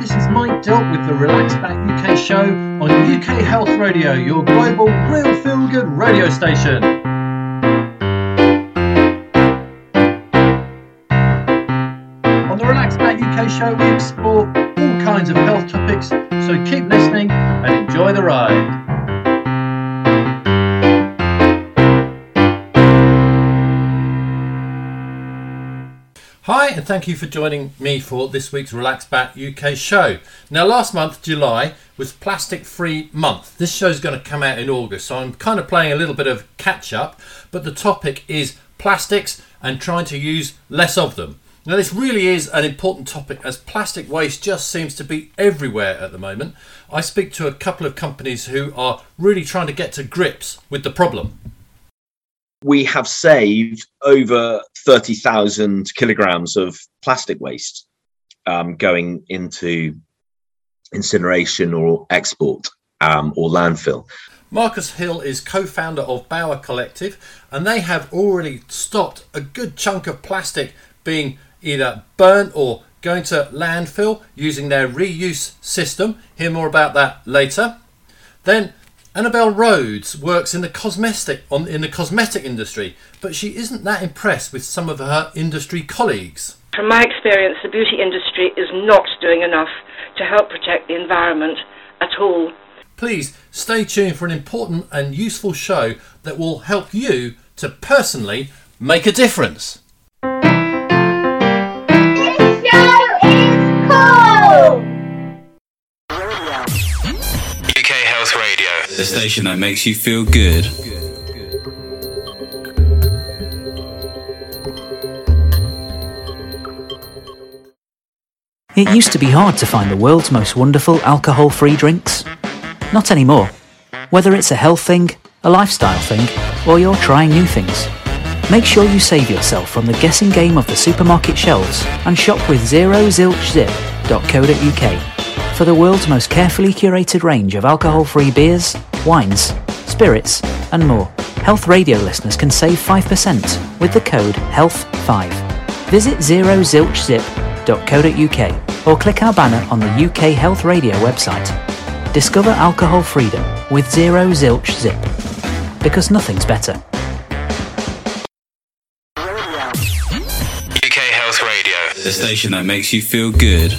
this is Mike Dilt with the Relax Back UK show on UK Health Radio, your global real feel good radio station. On the Relax Back UK show, we explore all kinds of health topics, so keep listening and enjoy the ride. Hi, and thank you for joining me for this week's Relax Back UK show. Now, last month, July, was Plastic Free Month. This show is going to come out in August, so I'm kind of playing a little bit of catch up, but the topic is plastics and trying to use less of them. Now, this really is an important topic as plastic waste just seems to be everywhere at the moment. I speak to a couple of companies who are really trying to get to grips with the problem we have saved over 30,000 kilograms of plastic waste um, going into incineration or export um, or landfill. Marcus Hill is co founder of Bower Collective, and they have already stopped a good chunk of plastic being either burnt or going to landfill using their reuse system. Hear more about that later. Then Annabelle Rhodes works in the cosmetic on, in the cosmetic industry, but she isn't that impressed with some of her industry colleagues. From my experience, the beauty industry is not doing enough to help protect the environment at all. Please stay tuned for an important and useful show that will help you to personally make a difference. The station that makes you feel good. It used to be hard to find the world's most wonderful alcohol free drinks. Not anymore. Whether it's a health thing, a lifestyle thing, or you're trying new things. Make sure you save yourself from the guessing game of the supermarket shelves and shop with zerozilchzip.co.uk for the world's most carefully curated range of alcohol free beers, wines, spirits, and more. Health radio listeners can save 5% with the code HEALTH5. Visit zerozilchzip.co.uk or click our banner on the UK Health Radio website. Discover alcohol freedom with Zero Zilch Zip. Because nothing's better. UK Health Radio, the station that makes you feel good.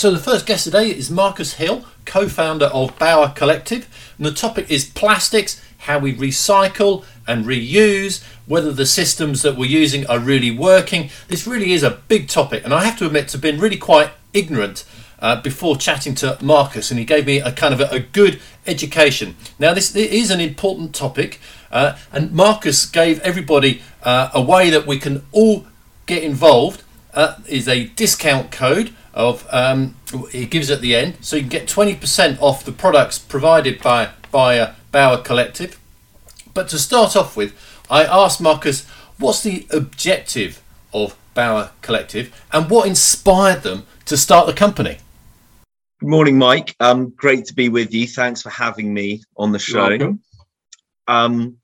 So the first guest today is Marcus Hill, co-founder of Bower Collective, and the topic is plastics, how we recycle and reuse, whether the systems that we're using are really working. This really is a big topic, and I have to admit to being really quite ignorant uh, before chatting to Marcus, and he gave me a kind of a, a good education. Now, this is an important topic, uh, and Marcus gave everybody uh, a way that we can all get involved. Uh, is a discount code of um, it gives at the end, so you can get 20% off the products provided by by uh, Bower Collective. But to start off with, I asked Marcus, what's the objective of Bower Collective, and what inspired them to start the company? Good morning, Mike. Um, great to be with you. Thanks for having me on the show. Um,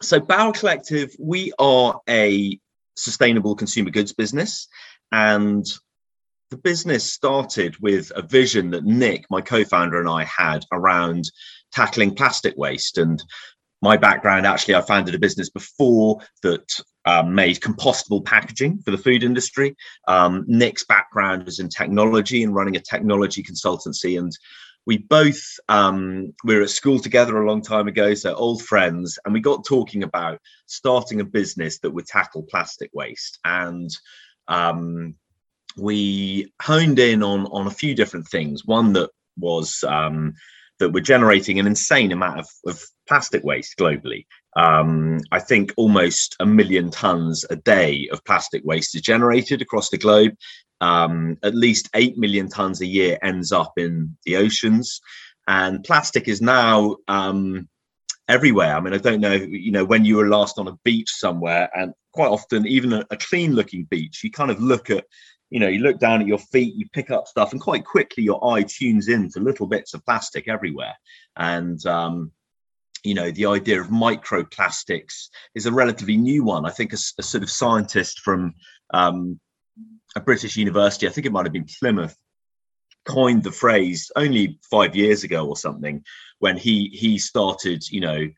so, Bower Collective, we are a sustainable consumer goods business, and the business started with a vision that Nick, my co-founder, and I had around tackling plastic waste. And my background, actually, I founded a business before that um, made compostable packaging for the food industry. Um, Nick's background is in technology and running a technology consultancy. And we both um, we were at school together a long time ago, so old friends, and we got talking about starting a business that would tackle plastic waste. And um, we honed in on on a few different things. One that was um, that we're generating an insane amount of, of plastic waste globally. Um, I think almost a million tons a day of plastic waste is generated across the globe. Um, at least 8 million tons a year ends up in the oceans. And plastic is now um, everywhere. I mean, I don't know, you know, when you were last on a beach somewhere, and quite often, even a, a clean looking beach, you kind of look at you know, you look down at your feet, you pick up stuff, and quite quickly your eye tunes in to little bits of plastic everywhere. And um, you know the idea of microplastics is a relatively new one i think a, a sort of scientist from um, a british university i think it might have been plymouth coined the phrase only five years ago or something when he he started you know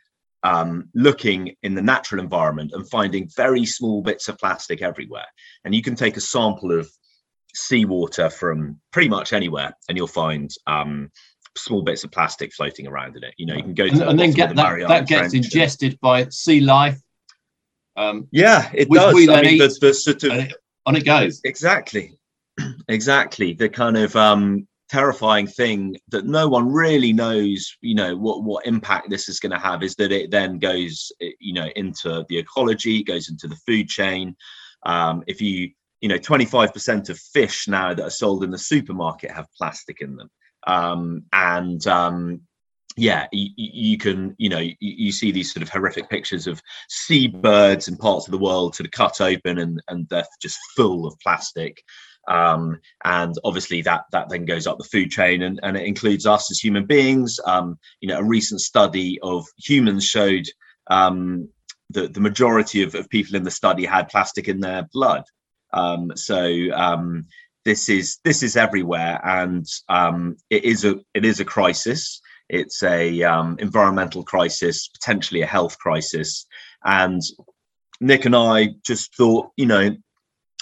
um, looking in the natural environment and finding very small bits of plastic everywhere and you can take a sample of seawater from pretty much anywhere and you'll find um, small bits of plastic floating around in it. You know, you can go to and, and then get the that, that gets ingested and, by sea life. Um, yeah, it does. I mean, the, the sort of, it, on it goes. Exactly, exactly. The kind of um, terrifying thing that no one really knows. You know what what impact this is going to have is that it then goes, you know, into the ecology, goes into the food chain. Um, if you you know 25% of fish now that are sold in the supermarket have plastic in them um, and um, yeah, you, you, can, you know, you, you, see these sort of horrific pictures of seabirds in parts of the world sort of cut open and, and they're just full of plastic. Um, and obviously that that then goes up the food chain and, and it includes us as human beings. Um, you know, a recent study of humans showed um, that the majority of, of people in the study had plastic in their blood. Um, so um, this is this is everywhere, and um, it is a it is a crisis. It's a um, environmental crisis, potentially a health crisis, and Nick and I just thought, you know,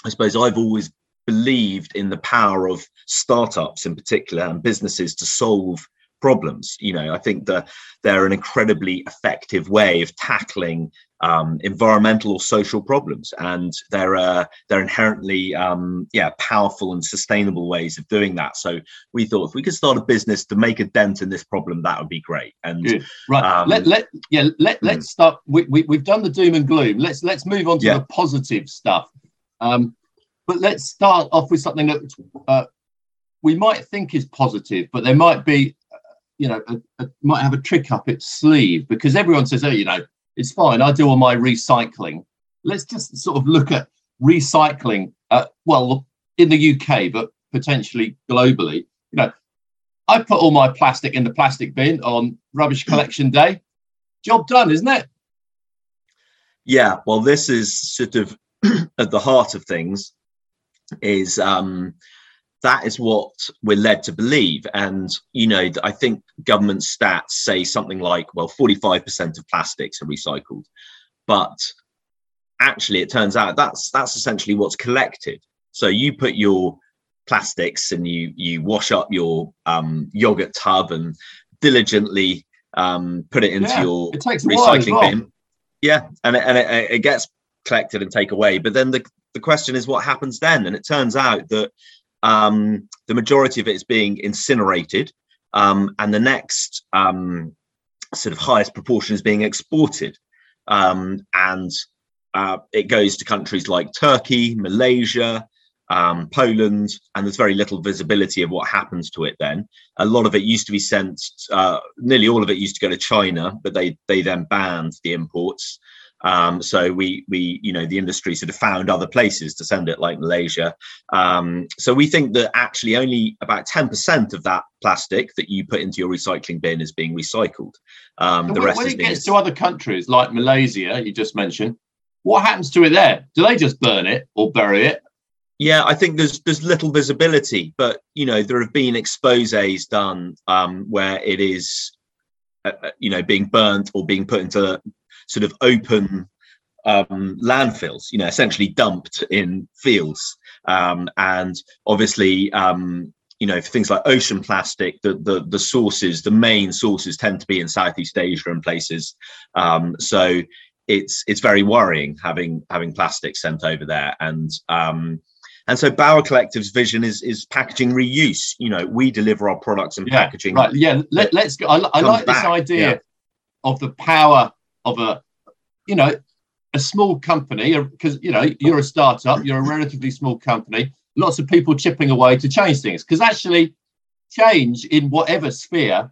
I suppose I've always believed in the power of startups in particular and businesses to solve problems. You know, I think that they're an incredibly effective way of tackling um, environmental or social problems, and they're uh, they're inherently um, yeah powerful and sustainable ways of doing that. So we thought if we could start a business to make a dent in this problem, that would be great. And Good. right, um, let let yeah let let's mm. start. We, we we've done the doom and gloom. Let's let's move on to yeah. the positive stuff. Um, but let's start off with something that uh, we might think is positive, but there might be you know, a, a, might have a trick up its sleeve because everyone says, oh, you know, it's fine. I do all my recycling. Let's just sort of look at recycling. Uh, well, in the UK, but potentially globally. You know, I put all my plastic in the plastic bin on rubbish collection day. Job done, isn't it? Yeah. Well, this is sort of at the heart of things. Is um, that is what we're led to believe. And, you know, I think government stats say something like, well, 45% of plastics are recycled. But actually, it turns out that's that's essentially what's collected. So you put your plastics and you you wash up your um, yogurt tub and diligently um, put it into yeah, your it recycling well. bin. Yeah, and it, and it, it gets collected and take away. But then the the question is, what happens then? And it turns out that um, the majority of it is being incinerated, um, and the next um, sort of highest proportion is being exported. Um, and uh, it goes to countries like Turkey, Malaysia, um, Poland, and there's very little visibility of what happens to it then. A lot of it used to be sent, uh, nearly all of it used to go to China, but they, they then banned the imports. Um, so we we you know the industry sort of found other places to send it, like Malaysia. Um, so we think that actually only about ten percent of that plastic that you put into your recycling bin is being recycled. Um, the when, rest when it gets to other countries like Malaysia, you just mentioned, what happens to it there? Do they just burn it or bury it? Yeah, I think there's there's little visibility, but you know there have been exposes done um, where it is, uh, uh you know, being burnt or being put into sort of open um, landfills, you know, essentially dumped in fields. Um, and obviously, um, you know, for things like ocean plastic, the, the, the sources, the main sources tend to be in Southeast Asia and places. Um, so it's it's very worrying having having plastic sent over there. And um, and so Bower Collective's vision is is packaging reuse. You know, we deliver our products and yeah, packaging. Right. Yeah. Let, us go. I, I like back. this idea yeah. of the power of a, you know, a small company because you know you're a startup, you're a relatively small company. Lots of people chipping away to change things because actually, change in whatever sphere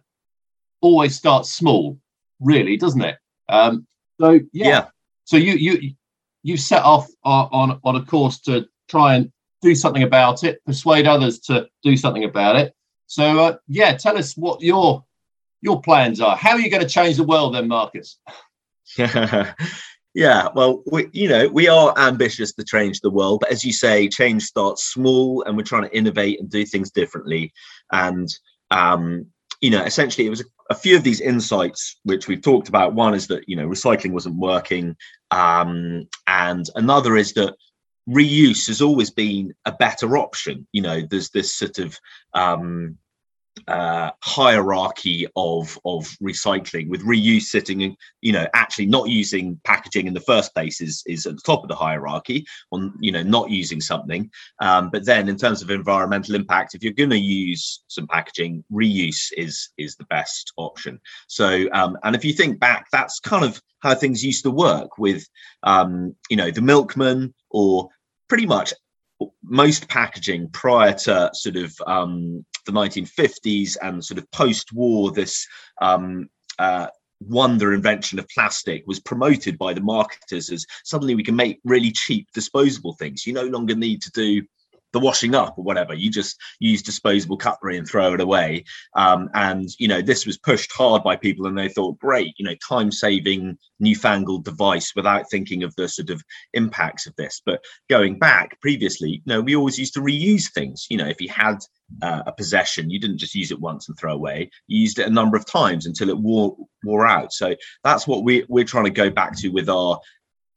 always starts small, really, doesn't it? Um, so yeah. yeah. So you you you set off on on a course to try and do something about it, persuade others to do something about it. So uh, yeah, tell us what your your plans are. How are you going to change the world then, Marcus? yeah, well, we, you know, we are ambitious to change the world, but as you say, change starts small, and we're trying to innovate and do things differently. And um, you know, essentially, it was a, few of these insights which we've talked about. One is that you know recycling wasn't working, um, and another is that reuse has always been a better option. You know, there's this sort of um, uh, hierarchy of of recycling with reuse sitting in you know actually not using packaging in the first place is is at the top of the hierarchy on you know not using something. Um, but then in terms of environmental impact if you're going to use some packaging reuse is is the best option. So um, and if you think back that's kind of how things used to work with um, you know the milkman or pretty much most packaging prior to sort of um, the 1950s and sort of post-war, this um, uh, wonder invention of plastic was promoted by the marketers as suddenly we can make really cheap disposable things. You no longer need to do the washing up or whatever. You just use disposable cutlery and throw it away. Um, and you know, this was pushed hard by people, and they thought, great, you know, time-saving, newfangled device without thinking of the sort of impacts of this. But going back previously, you know, we always used to reuse things. You know, if you had uh, a possession, you didn't just use it once and throw away. You used it a number of times until it wore wore out. So that's what we we're trying to go back to with our,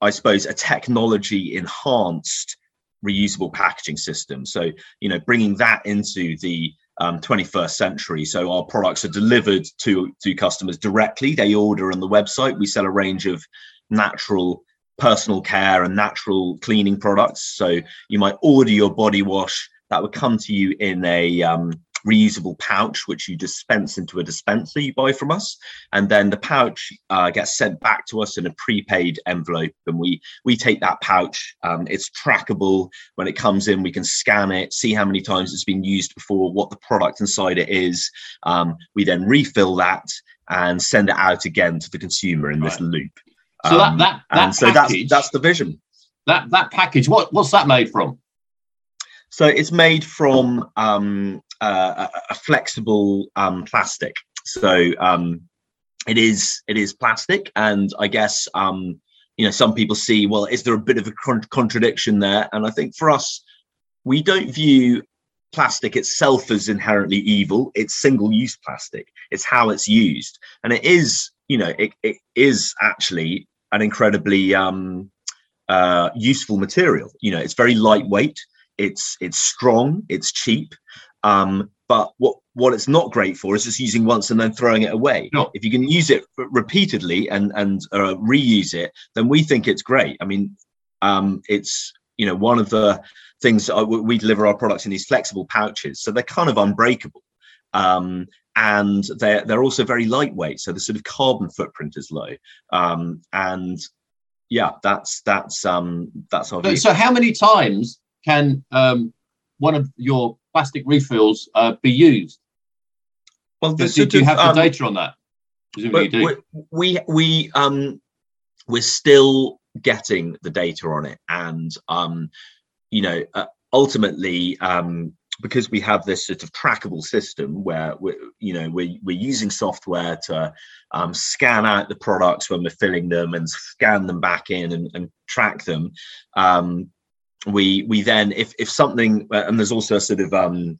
I suppose, a technology enhanced reusable packaging system. So, you know, bringing that into the um, 21st century. So our products are delivered to to customers directly. They order on the website. We sell a range of natural personal care and natural cleaning products. So you might order your body wash that would come to you in a um, reusable pouch, which you dispense into a dispenser you buy from us, and then the pouch uh, gets sent back to us in a prepaid envelope, and we we take that pouch. Um, it's trackable when it comes in. We can scan it, see how many times it's been used before, what the product inside it is. Um, we then refill that and send it out again to the consumer in right. this loop. So um, that that, that so that's that's the vision. That that package, what what's that made from? So it's made from um, uh, a, flexible um, plastic. So um, it is it is plastic, and I guess um, you know some people see well, is there a bit of a con- contradiction there? And I think for us, we don't view plastic itself as inherently evil. It's single-use plastic. It's how it's used, and it is you know it, it is actually an incredibly um, uh, useful material. You know, it's very lightweight. It's it's strong. It's cheap. Um, but what what it's not great for is just using once and then throwing it away. No. If you can use it repeatedly and and uh, reuse it, then we think it's great. I mean, um, it's you know one of the things we deliver our products in these flexible pouches, so they're kind of unbreakable. Um, and they're they're also very lightweight, so the sort of carbon footprint is low. Um, and yeah, that's that's um that's our. So how many times can um, one of your plastic refills uh, be used? Well, do, do you have the um, data on that? We, we we um we're still getting the data on it, and um, you know, uh, ultimately, um, because we have this sort of trackable system where we're you know we're, we're using software to um, scan out the products when we're filling them and scan them back in and, and track them um, we we then if if something uh, and there's also a sort of um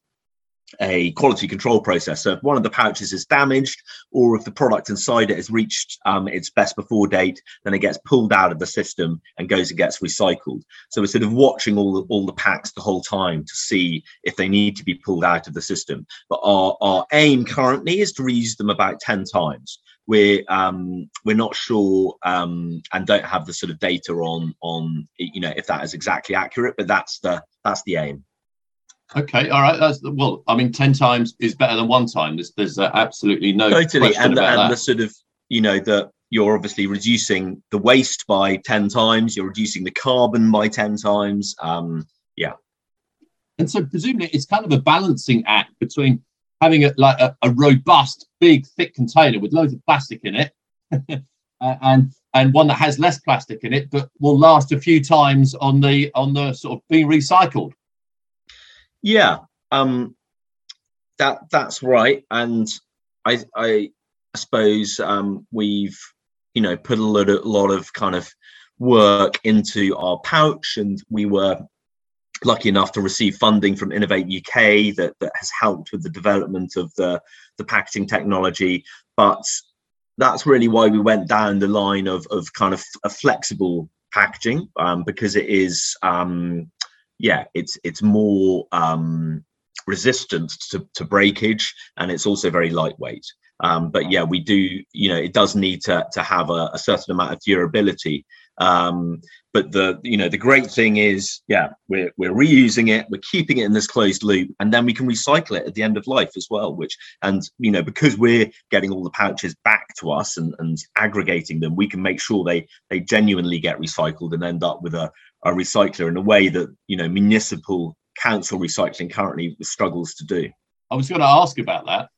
a quality control process. So if one of the pouches is damaged, or if the product inside it has reached um, its best before date, then it gets pulled out of the system and goes and gets recycled. So we're sort of watching all the, all the packs the whole time to see if they need to be pulled out of the system. But our, our aim currently is to reuse them about 10 times we're um, we're not sure um, and don't have the sort of data on on you know if that is exactly accurate, but that's the that's the aim. Okay, all right. That's well. I mean, ten times is better than one time. There's there's uh, absolutely no totally, and, the, and the sort of you know that you're obviously reducing the waste by ten times. You're reducing the carbon by ten times. Um, yeah. And so presumably it's kind of a balancing act between having a like a, a robust, big, thick container with loads of plastic in it, and and one that has less plastic in it, but will last a few times on the on the sort of being recycled. Yeah, um, that that's right, and I I I suppose um, we've you know put a lot of, lot of kind of work into our pouch, and we were lucky enough to receive funding from Innovate UK that, that has helped with the development of the, the packaging technology. But that's really why we went down the line of, of kind of a flexible packaging um, because it is, um, yeah, it's it's more um, resistant to, to breakage and it's also very lightweight. Um, but yeah, we do, you know, it does need to, to have a, a certain amount of durability. Um, but the you know the great thing is, yeah, we're we're reusing it, we're keeping it in this closed loop, and then we can recycle it at the end of life as well. Which and you know because we're getting all the pouches back to us and, and aggregating them, we can make sure they they genuinely get recycled and end up with a, a recycler in a way that you know municipal council recycling currently struggles to do. I was going to ask about that.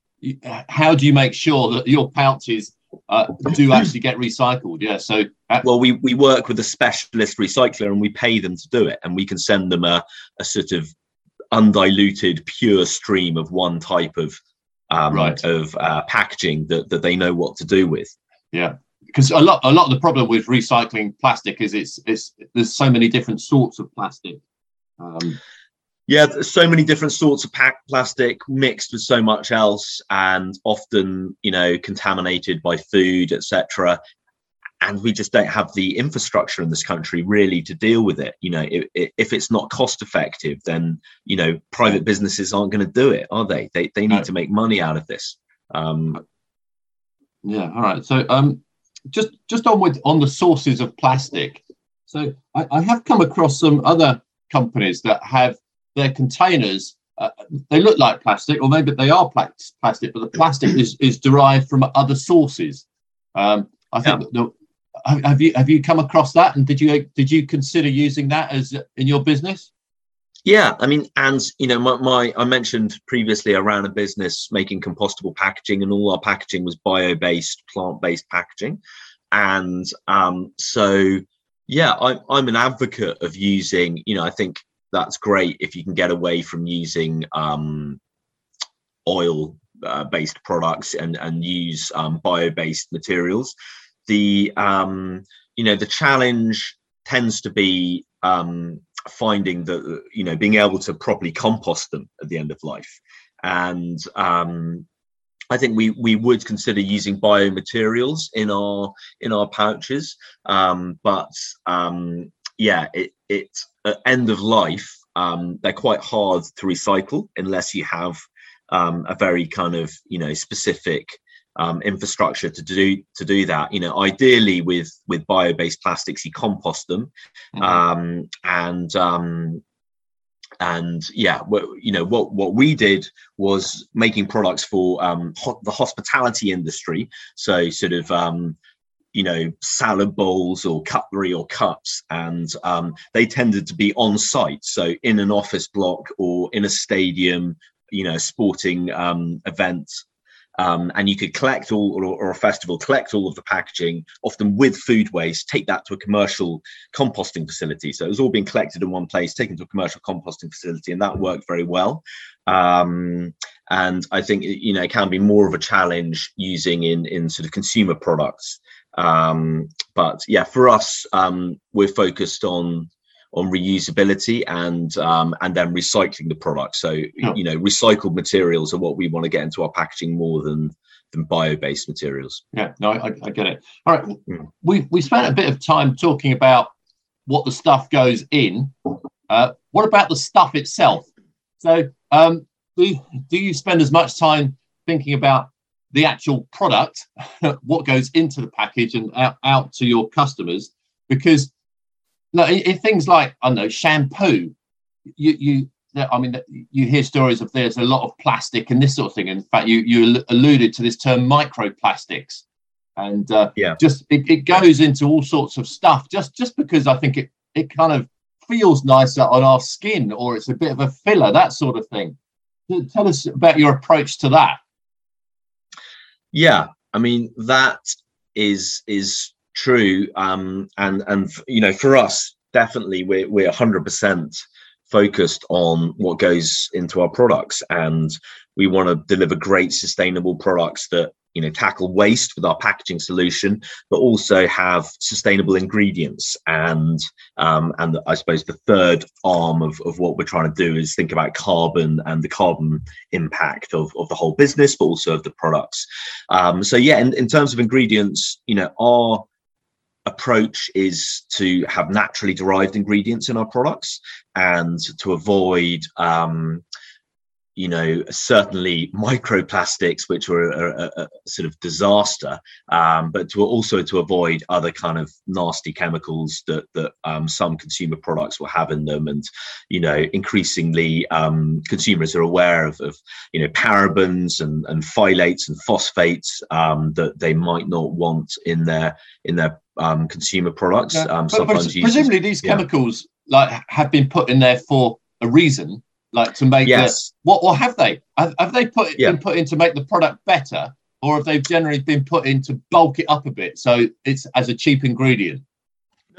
How do you make sure that your pouches uh, do actually get recycled. Yeah. So uh, well, we we work with a specialist recycler and we pay them to do it, and we can send them a a sort of undiluted pure stream of one type of um, right. of uh, packaging that that they know what to do with. Yeah. Because a lot, a lot of the problem with recycling plastic is it's, it's there's so many different sorts of plastic. Um, yeah so many different sorts of pack plastic mixed with so much else and often you know contaminated by food etc and we just don't have the infrastructure in this country really to deal with it. You know if, if it's not cost effective then you know private businesses aren't going to do it are they? They, they need no. to make money out of this. Um yeah all right. So um just just on with on the sources of plastic. So I, I have come across some other companies that have their containers uh, they look like plastic, or maybe they are plastic, but the plastic is, is derived from other sources. Um, I think. Yeah. The, have you have you come across that, and did you did you consider using that as in your business? Yeah, I mean, and you know, my, my I mentioned previously I ran a business making compostable packaging, and all our packaging was bio-based, plant-based packaging, and um, so yeah, I'm I'm an advocate of using. You know, I think that's great if you can get away from using um, oil uh, based products and and use um, bio based materials. The um, you know the challenge tends to be um, finding that you know being able to properly compost them at the end of life, and um, I think we we would consider using biomaterials in our in our pouches, um, but um, yeah, it it at end of life, um, they're quite hard to recycle unless you have um, a very kind of you know specific um, infrastructure to do to do that. You know, ideally with with bio-based plastics, you compost them, mm-hmm. um, and um, and yeah, what, you know what what we did was making products for um, ho- the hospitality industry. So sort of um, you know salad bowls or cutlery or cups and um, they tended to be on site so in an office block or in a stadium you know sporting um, event um, and you could collect all or, or, a festival collect all of the packaging often with food waste take that to a commercial composting facility. So it was all being collected in one place taken to a commercial composting facility and that worked very well. Um, and i think you know it can be more of a challenge using in in sort of consumer products um, but yeah, for us, um, we're focused on on reusability and um, and then recycling the product. So oh. you know, recycled materials are what we want to get into our packaging more than than bio-based materials. Yeah, no, I, I get it. All right, mm. we we spent a bit of time talking about what the stuff goes in. Uh, what about the stuff itself? So, um, do do you spend as much time thinking about the actual product, what goes into the package and out, out to your customers. Because in, in things like I don't know shampoo, you you I mean you hear stories of there's a lot of plastic and this sort of thing. In fact, you you alluded to this term microplastics, and uh, yeah, just it, it goes into all sorts of stuff. Just just because I think it it kind of feels nicer on our skin or it's a bit of a filler, that sort of thing. Tell us about your approach to that. Yeah, I mean that is is true, um, and and you know for us definitely we're we're hundred percent focused on what goes into our products. And we want to deliver great sustainable products that you know tackle waste with our packaging solution but also have sustainable ingredients. And um, and i suppose the third arm of, of what we're trying to do is think about carbon and the carbon impact of, of the whole business but also of the products. Um, so yeah in, in terms of ingredients you know our approach is to have naturally derived ingredients in our products and to avoid um, you know, certainly microplastics, which were a, a, a sort of disaster, um, but to also to avoid other kind of nasty chemicals that that um, some consumer products will have in them, and you know, increasingly um, consumers are aware of, of, you know parabens and, and phthalates and phosphates um, that they might not want in their in their um, consumer products. Yeah. Um, but, but presumably, these chemicals yeah. like have been put in there for a reason like to make yes. The, what or have they have, have they put yeah. been put in to make the product better or have they generally been put in to bulk it up a bit so it's as a cheap ingredient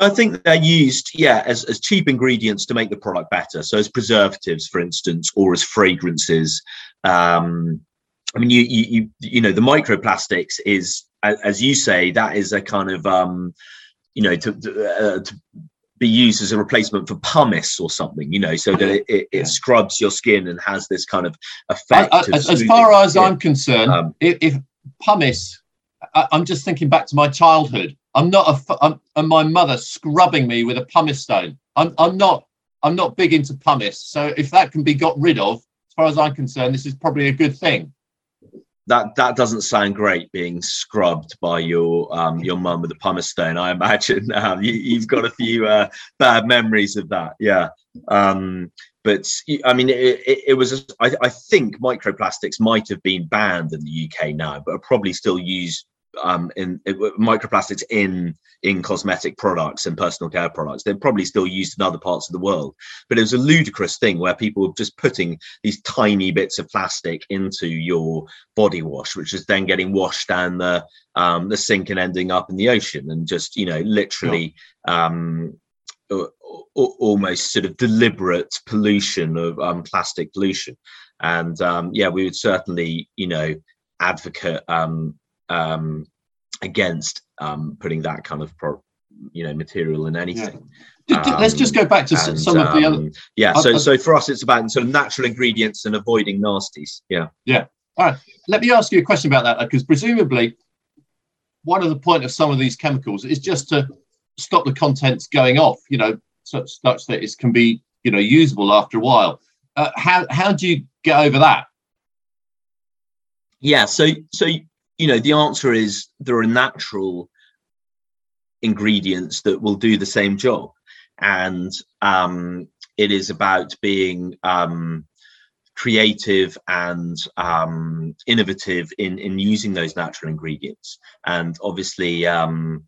I think they're used, yeah, as, as cheap ingredients to make the product better. So as preservatives, for instance, or as fragrances. Um, I mean, you, you, you, you know, the microplastics is, as you say, that is a kind of, um, you know, to, uh, to be used as a replacement for pumice or something, you know, so that it, it, it scrubs your skin and has this kind of effect. I, I, as far as I'm concerned, um, if, if, pumice, I, am just thinking back to my childhood. I'm not a, I'm, and my mother scrubbing me with a pumice stone. I'm, I'm not, I'm not big into pumice. So if that can be got rid of, as far as I'm concerned, this is probably a good thing that that doesn't sound great being scrubbed by your um your mum with a pumice stone i imagine. Um, you, have got a few uh, bad memories of that yeah. Um but i mean it, it, it was I, I think microplastics might have been banned in the uk now but are probably still used um, in, microplastics in in cosmetic products and personal care products. They're probably still used in other parts of the world, but it was a ludicrous thing where people were just putting these tiny bits of plastic into your body wash, which is then getting washed down the um, the sink and ending up in the ocean, and just you know literally. Um, almost sort of deliberate pollution of um, plastic pollution and um, yeah we would certainly you know advocate um, um, against um, putting that kind of pro, you know material in anything. Yeah. Um, Let's just go back to and, some of the other. Um, yeah, so so for us, it's about sort of natural ingredients and avoiding nasties. Yeah. Yeah. All right. Let me ask you a question about that because presumably, one of the point of some of these chemicals is just to stop the contents going off. You know, such, such that it can be you know usable after a while. Uh, how how do you get over that? Yeah. So so you know, the answer is there are natural ingredients that will do the same job. And um, it is about being um, creative and um, innovative in, in using those natural ingredients. And obviously, um,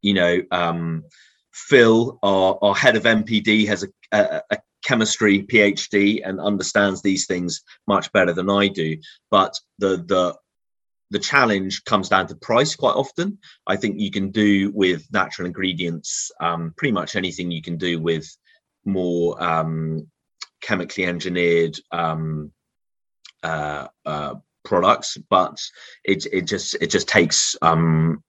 you know, um, Phil, our, our head of NPD, has a, a, a chemistry PhD and understands these things much better than I do. But the the the challenge comes down to price quite often. I think you can do with natural ingredients um, pretty much anything you can do with more um, chemically engineered um, uh, uh, products, but it it just it just takes um,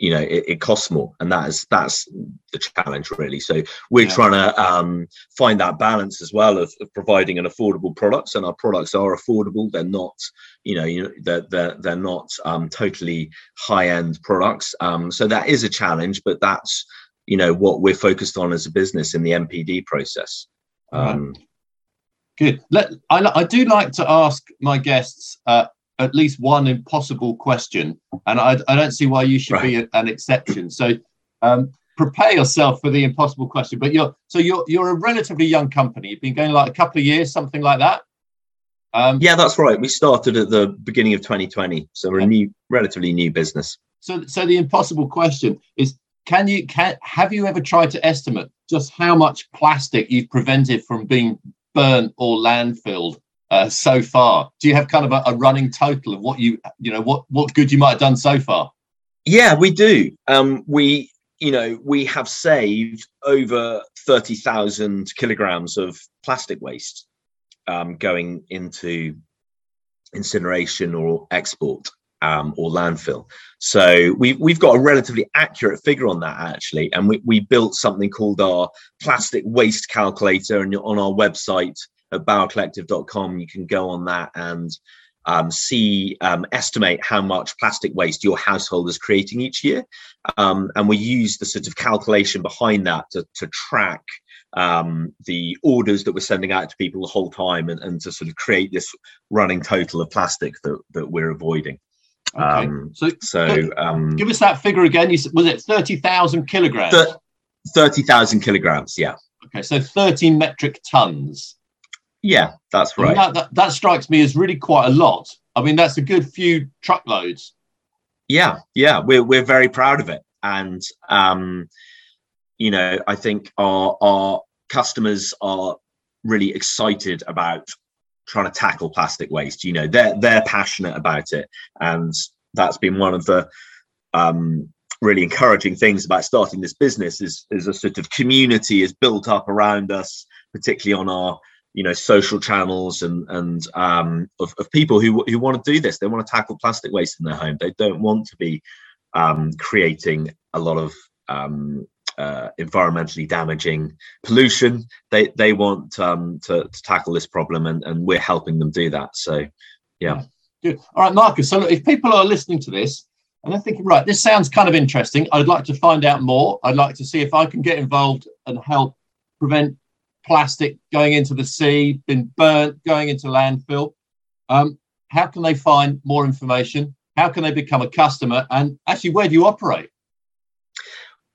you know it, it, costs more. And that is that's the challenge really. So we're yeah. trying to um, find that balance as well of, of, providing an affordable products and our products are affordable. They're not you know you know they're they're, they're not um, totally high end products. Um, so that is a challenge but that's you know what we're focused on as a business in the npd process. Um, good. Let, I, I do like to ask my guests uh, at least one impossible question, and I, I don't see why you should right. be a, an exception. So um, prepare yourself for the impossible question. But you're so you're you're a relatively young company. You've been going like a couple of years, something like that. Um, yeah, that's right. We started at the beginning of 2020, so we're a new, relatively new business. So, so the impossible question is: Can you can have you ever tried to estimate just how much plastic you've prevented from being burnt or landfilled uh, so far? Do you have kind of a, a, running total of what you you know what what good you might have done so far? Yeah, we do. Um, we you know, we have saved over 30,000 kilograms of plastic waste um, going into incineration or export um, or landfill. So we've we've got a relatively accurate figure on that actually, and we, we built something called our plastic waste calculator, and on our website at bowercollective.com you can go on that and um, see um, estimate how much plastic waste your household is creating each year, um, and we use the sort of calculation behind that to, to track um, the orders that we're sending out to people the whole time and, and to sort of create this running total of plastic that, that we're avoiding. Okay. Um, so, so um, give us that figure again. You, was it thirty thousand kilograms? Th- thirty thousand kilograms. Yeah. Okay, so thirty metric tons. Yeah, that's right. That, that, that strikes me as really quite a lot. I mean, that's a good few truckloads. Yeah, yeah, we're we're very proud of it, and um, you know, I think our our customers are really excited about trying to tackle plastic waste. You know, they're they're passionate about it, and that's been one of the um, really encouraging things about starting this business. Is is a sort of community is built up around us, particularly on our you know social channels and and um, of, of people who who want to do this. They want to tackle plastic waste in their home. They don't want to be um, creating a lot of um, uh, environmentally damaging pollution. They they want um, to, to tackle this problem, and, and we're helping them do that. So, yeah. Good. All right, Marcus. So, look, if people are listening to this and they're thinking, right, this sounds kind of interesting. I'd like to find out more. I'd like to see if I can get involved and help prevent plastic going into the sea, been burnt, going into landfill. Um, how can they find more information? How can they become a customer? And actually, where do you operate?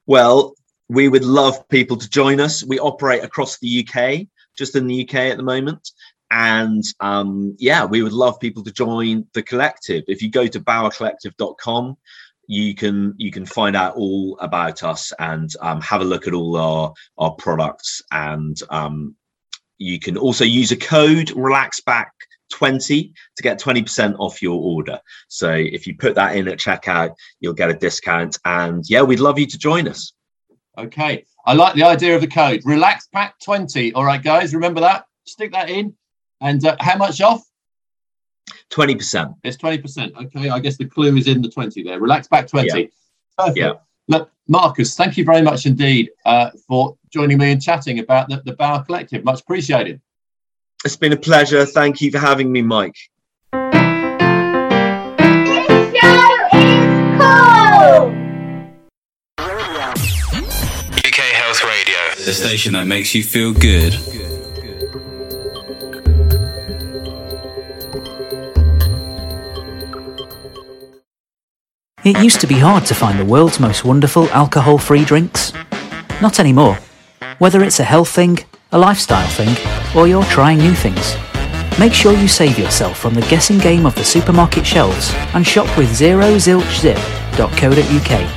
Well, we would love people to join us. We operate across the UK, just in the UK at the moment. And um, yeah, we would love people to join the collective. If you go to bowercollective.com, you can you can find out all about us and um, have a look at all our our products and um, you can also use a code relaxback 20 to get 20% off your order so if you put that in at checkout you'll get a discount and yeah we'd love you to join us Okay. I like the idea of the code. Relax pack 20. All right, guys, remember that? Stick that in. And uh, how much off? 20%. It's 20%. Okay. I guess the clue is in the 20 there. Relax back 20. Yeah. Perfect. Yeah. Look, Marcus, thank you very much indeed uh, for joining me and chatting about the, the Bower Collective. Much appreciated. It's been a pleasure. Thank you for having me, Mike. This show is cool. UK Health Radio, the station that makes you feel good. It used to be hard to find the world's most wonderful alcohol free drinks. Not anymore. Whether it's a health thing, a lifestyle thing, or you're trying new things, make sure you save yourself from the guessing game of the supermarket shelves and shop with zerozilchzip.co.uk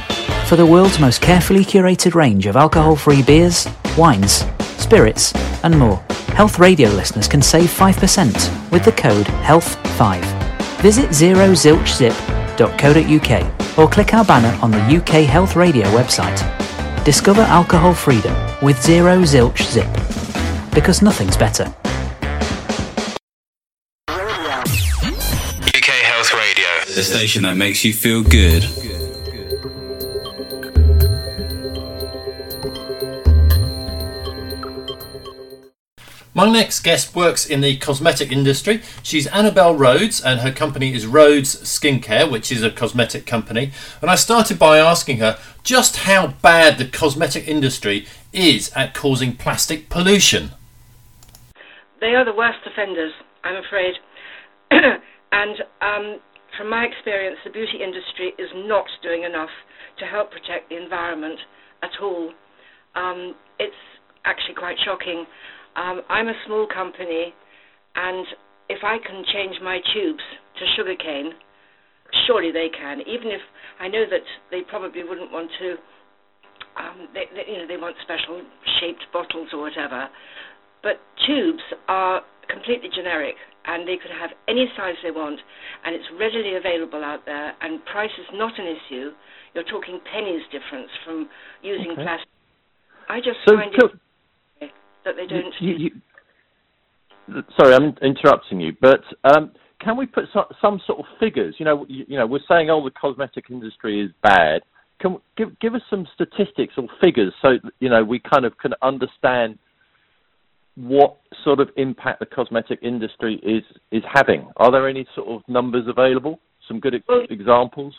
for the world's most carefully curated range of alcohol free beers, wines, spirits, and more. Health Radio listeners can save 5% with the code HEALTH5. Visit zerozilchzip.co.uk or click our banner on the UK Health Radio website. Discover alcohol freedom with Zero Zilch Zip. Because nothing's better. UK Health Radio, the station that makes you feel good. My next guest works in the cosmetic industry. She's Annabelle Rhodes, and her company is Rhodes Skincare, which is a cosmetic company. And I started by asking her just how bad the cosmetic industry is at causing plastic pollution. They are the worst offenders, I'm afraid. and um, from my experience, the beauty industry is not doing enough to help protect the environment at all. Um, it's actually quite shocking. Um, I'm a small company, and if I can change my tubes to sugarcane, surely they can. Even if I know that they probably wouldn't want to, um, they, they, you know, they want special shaped bottles or whatever. But tubes are completely generic and they could have any size they want and it's readily available out there and price is not an issue. You're talking pennies difference from using okay. plastic. I just so find it that they don't. You, you, sorry, I'm interrupting you, but um, can we put some, some, sort of figures? You know, you, you know, we're saying, oh, the cosmetic industry is bad. Can give give us some statistics or figures so you know we kind of can understand what sort of impact the cosmetic industry is is having. Are there any sort of numbers available? Some good well, examples.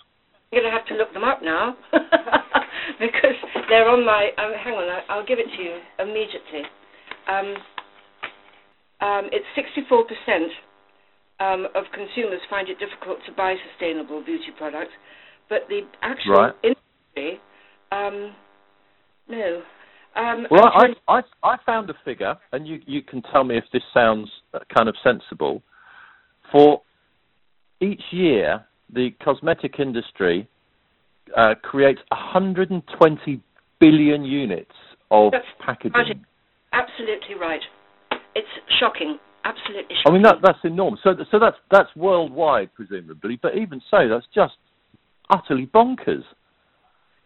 I'm going to have to look them up now because they're on my. Um, hang on, I'll give it to you immediately. Um, um, it's 64% um, of consumers find it difficult to buy sustainable beauty products, but the actual right. industry, um, no, um, well, I, I, I found a figure, and you, you can tell me if this sounds uh, kind of sensible. For each year, the cosmetic industry uh, creates 120 billion units of that's packaging. Absolutely right. It's shocking. Absolutely shocking. I mean, that, that's enormous. So, so that's that's worldwide, presumably. But even so, that's just utterly bonkers.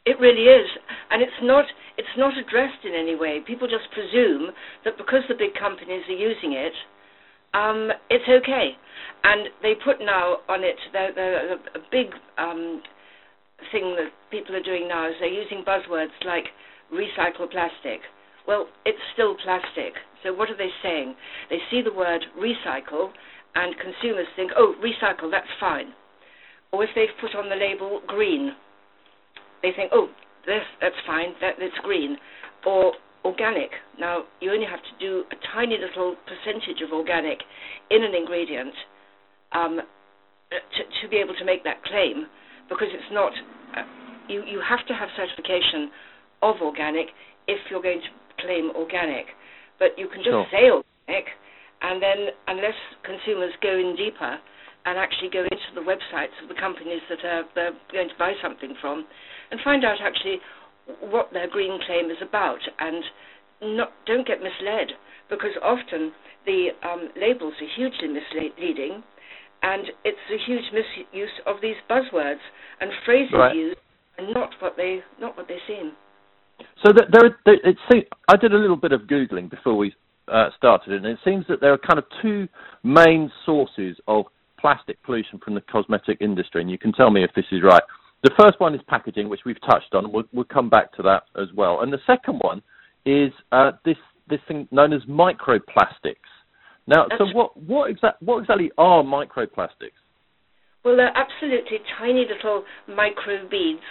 It really is, and it's not it's not addressed in any way. People just presume that because the big companies are using it, um, it's okay, and they put now on it the, the, a big um, thing that people are doing now is they're using buzzwords like recycle plastic. Well, it's still plastic. So what are they saying? They see the word recycle, and consumers think, oh, recycle, that's fine. Or if they've put on the label green, they think, oh, this that's fine, that that's green, or organic. Now you only have to do a tiny little percentage of organic in an ingredient um, to, to be able to make that claim, because it's not. Uh, you you have to have certification of organic if you're going to claim organic, but you can just sure. say organic, and then unless consumers go in deeper and actually go into the websites of the companies that are they're going to buy something from and find out actually what their green claim is about and not, don't get misled because often the um, labels are hugely misleading and it's a huge misuse of these buzzwords and phrases right. used and not what they not what they seem. So that there, there it seems, I did a little bit of googling before we uh, started, and it seems that there are kind of two main sources of plastic pollution from the cosmetic industry, and you can tell me if this is right. The first one is packaging, which we've touched on. We'll, we'll come back to that as well. And the second one is uh, this this thing known as microplastics. Now, That's so what what, exa- what exactly are microplastics? Well, they're absolutely tiny little micro beads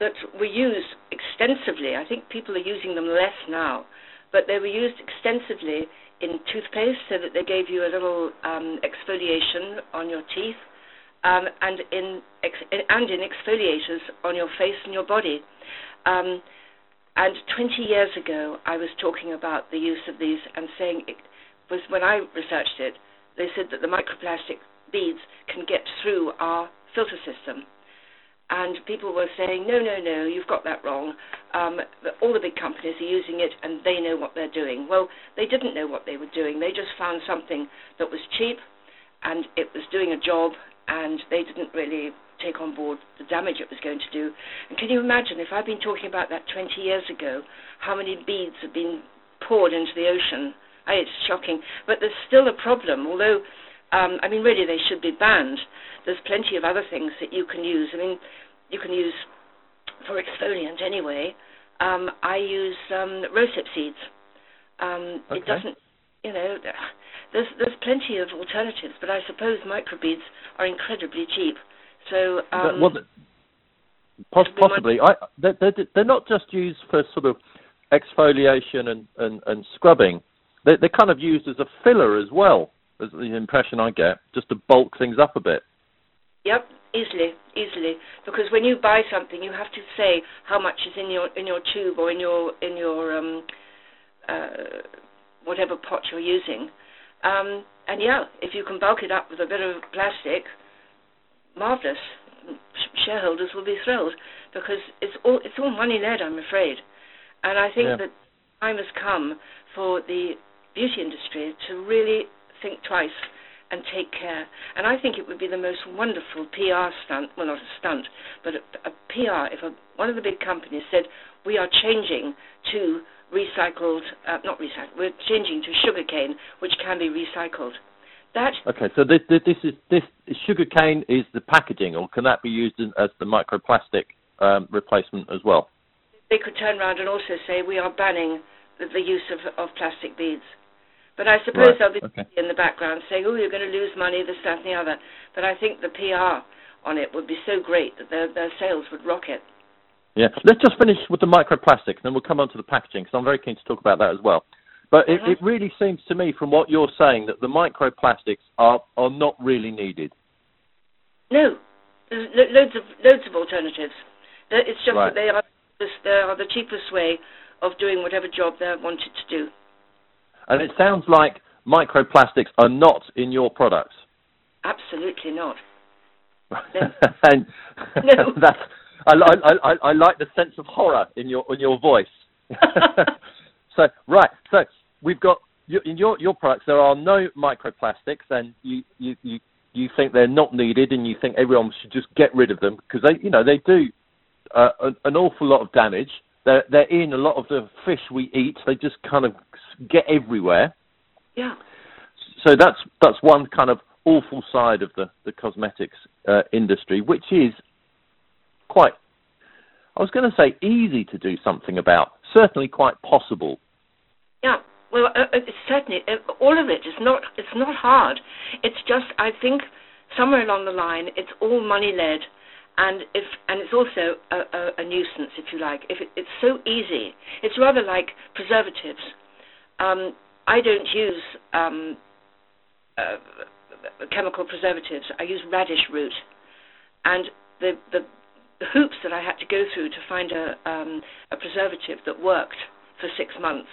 that were used extensively. I think people are using them less now, but they were used extensively in toothpaste so that they gave you a little um, exfoliation on your teeth um, and in ex- and in exfoliators on your face and your body. Um, and 20 years ago, I was talking about the use of these and saying it was when I researched it. They said that the microplastic beads can get through our filter system. And people were saying, no, no, no, you've got that wrong. Um, all the big companies are using it and they know what they're doing. Well, they didn't know what they were doing. They just found something that was cheap and it was doing a job and they didn't really take on board the damage it was going to do. And can you imagine if I'd been talking about that 20 years ago, how many beads have been poured into the ocean? It's shocking, but there's still a problem. Although, um, I mean, really they should be banned. There's plenty of other things that you can use. I mean, you can use for exfoliant anyway. Um, I use um, rosehip seeds. Um, okay. It doesn't, you know there's there's plenty of alternatives, but I suppose microbeads are incredibly cheap. So um, well, possibly, I, they're, they're not just used for sort of exfoliation and, and, and scrubbing. They're, they're kind of used as a filler as well. Is the impression I get, just to bulk things up a bit. Yep, easily, easily. Because when you buy something, you have to say how much is in your in your tube or in your in your um, uh, whatever pot you're using. Um, and yeah, if you can bulk it up with a bit of plastic, marvelous. Shareholders will be thrilled because it's all it's all money led, I'm afraid. And I think yeah. that time has come for the beauty industry to really think twice and take care. And I think it would be the most wonderful PR stunt, well, not a stunt, but a, a PR, if a, one of the big companies said, we are changing to recycled, uh, not recycled, we're changing to sugarcane, which can be recycled. That okay, so this, this is this sugarcane is the packaging, or can that be used in, as the microplastic um, replacement as well? They could turn around and also say we are banning the, the use of, of plastic beads. But I suppose right. they'll be okay. in the background saying, "Oh, you're going to lose money, this, that, and the other." But I think the PR on it would be so great that their their sales would rocket. Yeah, let's just finish with the microplastics, then we'll come on to the packaging because I'm very keen to talk about that as well. But it, mm-hmm. it really seems to me, from what you're saying, that the microplastics are, are not really needed. No, there's loads of loads of alternatives. It's just right. that they are they are the cheapest way of doing whatever job they're wanted to do. And it sounds like microplastics are not in your products. Absolutely not. No. and no. that's I, I, I, I like the sense of horror in your in your voice. so right, so we've got in your your products there are no microplastics, and you you you you think they're not needed, and you think everyone should just get rid of them because they you know they do uh, an, an awful lot of damage. They're they're in a lot of the fish we eat. They just kind of get everywhere. Yeah. So that's that's one kind of awful side of the the cosmetics uh, industry, which is quite I was going to say easy to do something about. Certainly quite possible. Yeah. Well, uh, uh certainly, uh, all of it is not. It's not hard. It's just, I think, somewhere along the line, it's all money led, and if and it's also a, a, a nuisance, if you like. If it, it's so easy, it's rather like preservatives. Um, I don't use um, uh, chemical preservatives. I use radish root, and the the hoops that I had to go through to find a um, a preservative that worked for six months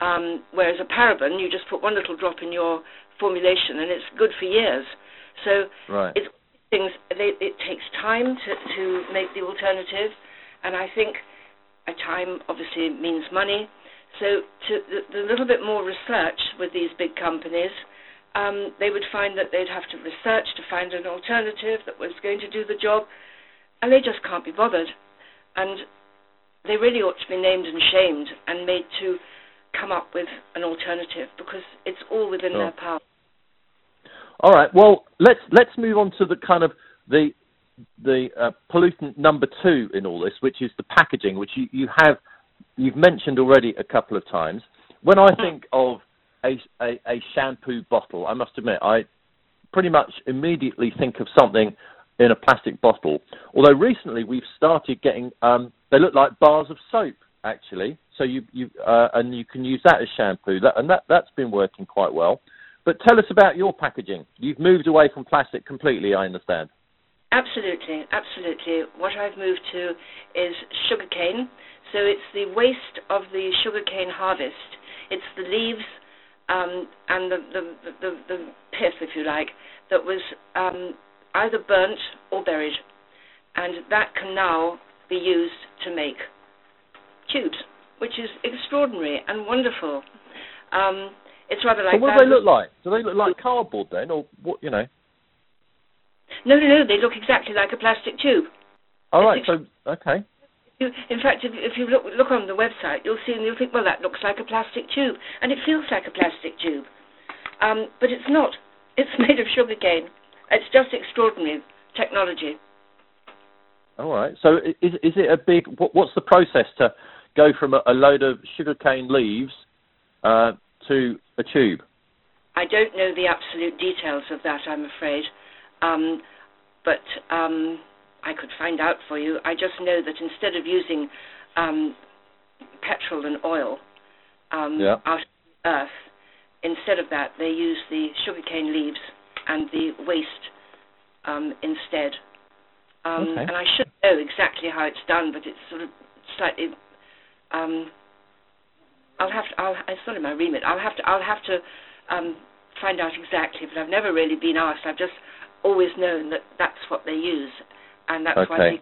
um, whereas a paraben, you just put one little drop in your formulation and it's good for years. So right. it's things. They, it takes time to to make the alternative, and I think a time obviously means money. So to the, the little bit more research with these big companies, um, they would find that they'd have to research to find an alternative that was going to do the job, and they just can't be bothered. And they really ought to be named and shamed and made to come up with an alternative because it's all within sure. their power. All right. Well, let's let's move on to the kind of the the uh, pollutant number two in all this, which is the packaging, which you, you have you've mentioned already a couple of times. When I hmm. think of a, a, a shampoo bottle, I must admit I pretty much immediately think of something in a plastic bottle. Although recently we've started getting um, they look like bars of soap actually. So you you uh, and you can use that as shampoo. That and that that's been working quite well. But tell us about your packaging. You've moved away from plastic completely, I understand. Absolutely, absolutely. What I've moved to is sugarcane. So it's the waste of the sugarcane harvest. It's the leaves um, and the, the, the, the, pith, if you like, that was um, either burnt or buried. And that can now be used to make tubes, which is extraordinary and wonderful. Um, it's rather like. But what do they look like? Do they look like cardboard then, or what? You know? No, no, no. They look exactly like a plastic tube. All right. Ex- so okay. You, in fact, if, if you look look on the website, you'll see and you'll think, well, that looks like a plastic tube, and it feels like a plastic tube, um, but it's not. It's made of sugarcane. It's just extraordinary technology. All right. So is is it a big? What, what's the process to go from a, a load of sugarcane leaves uh, to a tube? I don't know the absolute details of that, I'm afraid. Um, but um, I could find out for you. I just know that instead of using um, petrol and oil um, yeah. out of the earth, instead of that, they use the sugarcane leaves and the waste um, instead. Um, okay. And I should know exactly how it's done, but it's sort of slightly um, I'll have to. I'll, it's not in my remit. I'll have to. I'll have to um, find out exactly. But I've never really been asked. I've just always known that that's what they use, and that's okay. why they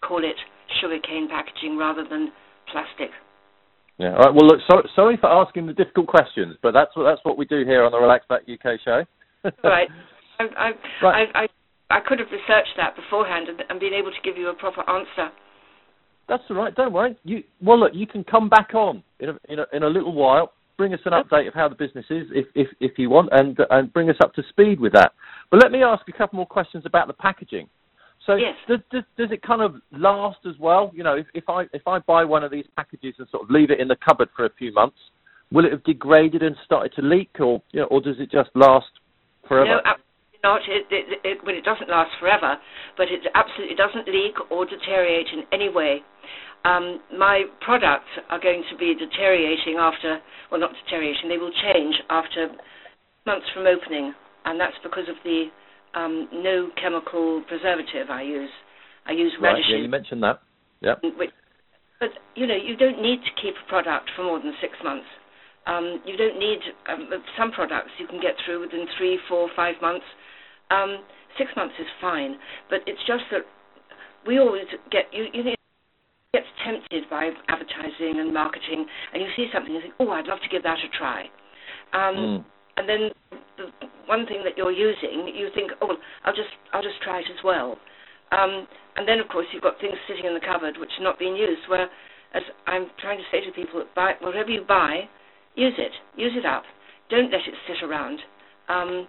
call it sugarcane packaging rather than plastic. Yeah. All right. Well, look. So, sorry for asking the difficult questions, but that's what that's what we do here on the Relax Back UK show. right. I, I, right. I, I, I could have researched that beforehand and, and been able to give you a proper answer. That's all right. Don't worry. You well, look. You can come back on in a, in a, in a little while. Bring us an update of how the business is, if if if you want, and and bring us up to speed with that. But let me ask a couple more questions about the packaging. So yes. does, does, does it kind of last as well? You know, if, if I if I buy one of these packages and sort of leave it in the cupboard for a few months, will it have degraded and started to leak, or you know, or does it just last forever? No, not. It, it, it, well, it doesn't last forever, but it absolutely doesn't leak or deteriorate in any way. Um, my products are going to be deteriorating after, well, not deteriorating, they will change after months from opening, and that's because of the um, no chemical preservative I use. I use right, radish. Yeah, you mentioned that. Yeah. But you know, you don't need to keep a product for more than six months. Um, you don't need um, some products you can get through within three, four, five months. Um, six months is fine, but it's just that we always get you. You get tempted by advertising and marketing, and you see something and think, "Oh, I'd love to give that a try." Um, mm. And then the one thing that you're using, you think, oh, well, I'll just I'll just try it as well. Um, and then of course you've got things sitting in the cupboard which are not being used. Where, as I'm trying to say to people, buy whatever you buy, use it, use it up. Don't let it sit around. Um,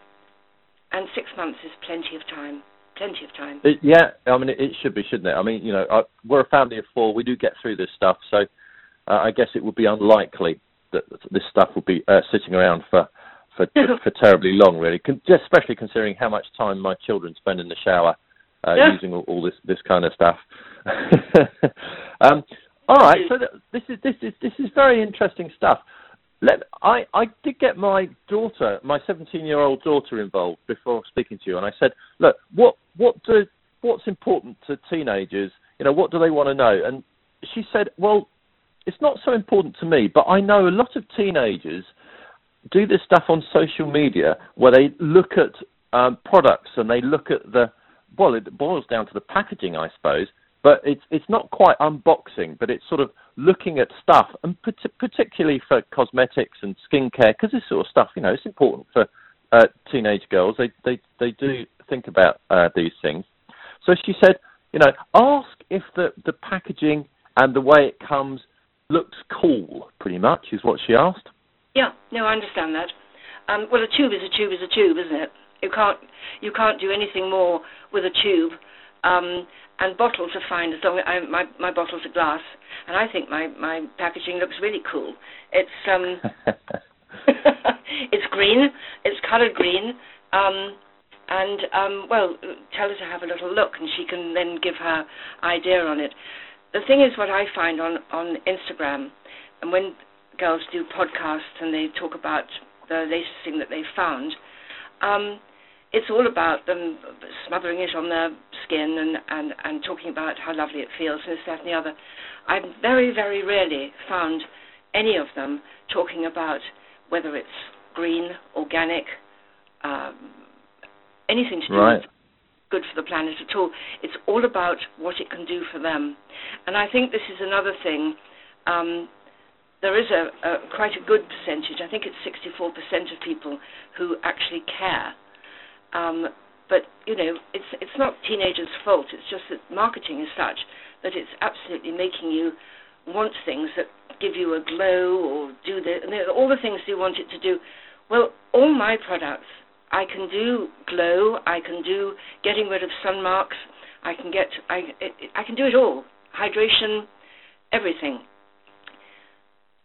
and six months is plenty of time. Plenty of time. It, yeah, I mean it, it, should be, shouldn't it? I mean, you know, I, we're a family of four. We do get through this stuff, so uh, I guess it would be unlikely that this stuff would be uh, sitting around for for, for, for terribly long, really. Con- especially considering how much time my children spend in the shower uh, yeah. using all, all, this this kind of stuff. um, all right, so th- this is this is this is very interesting stuff. Let, I I did get my daughter, my 17 year old daughter, involved before speaking to you, and I said, look, what what do what's important to teenagers? You know, what do they want to know? And she said, well, it's not so important to me, but I know a lot of teenagers do this stuff on social media where they look at um, products and they look at the well, it boils down to the packaging, I suppose. But it's it's not quite unboxing, but it's sort of looking at stuff, and particularly for cosmetics and skincare, because this sort of stuff, you know, it's important for uh, teenage girls. They they they do think about uh, these things. So she said, you know, ask if the the packaging and the way it comes looks cool. Pretty much is what she asked. Yeah, no, I understand that. Um, well, a tube is a tube is a tube, isn't it? You can't you can't do anything more with a tube. Um, and bottles are fine as long as I, my my bottles are glass, and I think my my packaging looks really cool. It's um, it's green, it's coloured green, um, and um, well, tell her to have a little look, and she can then give her idea on it. The thing is, what I find on on Instagram, and when girls do podcasts and they talk about the latest thing that they've found. Um, it's all about them smothering it on their skin and, and, and talking about how lovely it feels and this, that, and the other. I've very, very rarely found any of them talking about whether it's green, organic, um, anything to do right. with good for the planet at all. It's all about what it can do for them. And I think this is another thing um, there is a, a, quite a good percentage. I think it's 64% of people who actually care. Um, but you know, it's it's not teenagers' fault. It's just that marketing is such that it's absolutely making you want things that give you a glow or do the all the things you want it to do. Well, all my products, I can do glow. I can do getting rid of sun marks. I can get I I can do it all. Hydration, everything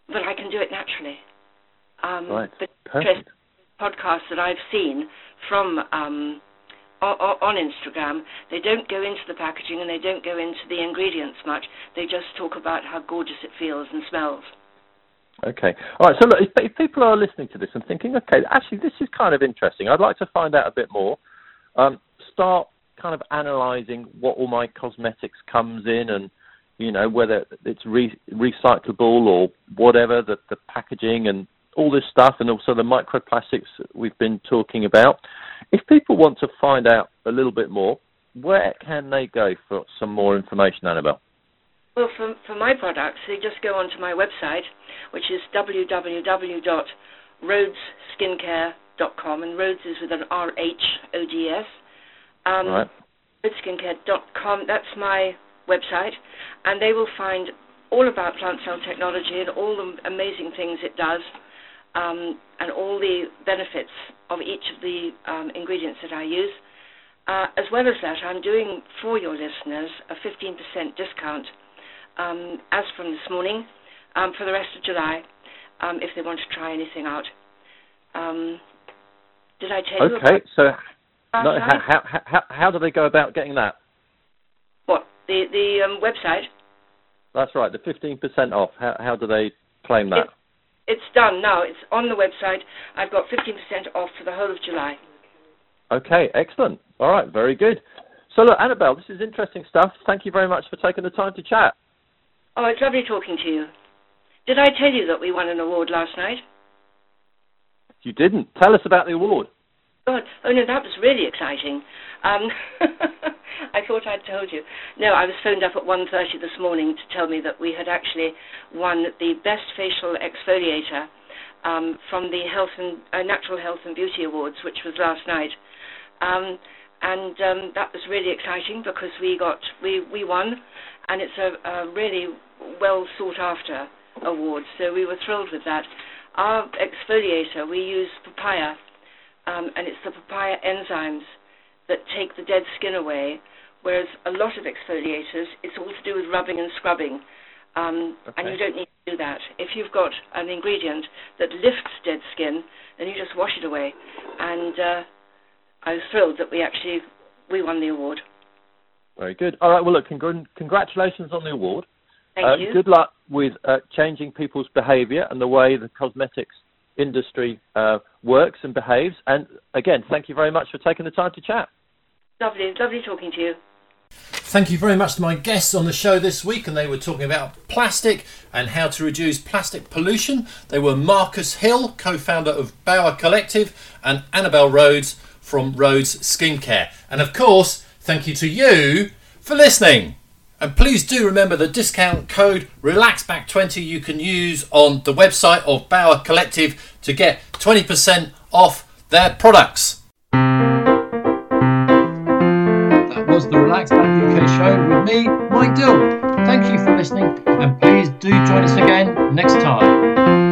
but I can do it naturally. Um, right. The Perfect. podcasts that I've seen from um, on Instagram, they don't go into the packaging and they don't go into the ingredients much. They just talk about how gorgeous it feels and smells. Okay. All right. So look, if, if, people are listening to this and thinking, okay, actually this is kind of interesting. I'd like to find out a bit more. Um, start kind of analysing what all my cosmetics comes in and you know, whether it's re- recyclable or whatever, the, the packaging and all this stuff, and also the microplastics we've been talking about. If people want to find out a little bit more, where can they go for some more information, Annabelle? Well, for, for my products, they just go onto my website, which is www.rhodesskincare.com, and Rhodes is with an R H O D S. Um, right. Rhodesskincare.com. That's my website, and they will find all about plant cell technology and all the amazing things it does, um, and all the benefits of each of the um, ingredients that I use. Uh, as well as that, I'm doing for your listeners a 15% discount um, as from this morning um, for the rest of July um, if they want to try anything out. Um, did I tell okay, you? Okay, so no, how, how, how, how do they go about getting that? What? The, the um, website? That's right, the 15% off. How, how do they claim that? It, it's done now. It's on the website. I've got 15% off for the whole of July. Okay, excellent. All right, very good. So, look, Annabelle, this is interesting stuff. Thank you very much for taking the time to chat. Oh, it's lovely talking to you. Did I tell you that we won an award last night? You didn't. Tell us about the award. God, oh no, that was really exciting. Um, I thought I'd told you. No, I was phoned up at 1.30 this morning to tell me that we had actually won the Best Facial Exfoliator um, from the Health and uh, Natural Health and Beauty Awards, which was last night. Um, and um, that was really exciting because we got we, we won, and it's a, a really well sought after award. So we were thrilled with that. Our exfoliator we use papaya, um, and it's the papaya enzymes that take the dead skin away. Whereas a lot of exfoliators, it's all to do with rubbing and scrubbing. Um, okay. And you don't need to do that. If you've got an ingredient that lifts dead skin, then you just wash it away. And uh, I was thrilled that we actually we won the award. Very good. All right. Well, look, congr- congratulations on the award. Thank uh, you. Good luck with uh, changing people's behaviour and the way the cosmetics industry uh, works and behaves. And again, thank you very much for taking the time to chat. Lovely, lovely talking to you. Thank you very much to my guests on the show this week, and they were talking about plastic and how to reduce plastic pollution. They were Marcus Hill, co founder of Bower Collective, and Annabelle Rhodes from Rhodes Skincare. And of course, thank you to you for listening. And please do remember the discount code RELAXBACK20 you can use on the website of Bower Collective to get 20% off their products. That was the Relax Back UK show with me, Mike Dill. Thank you for listening, and please do join us again next time.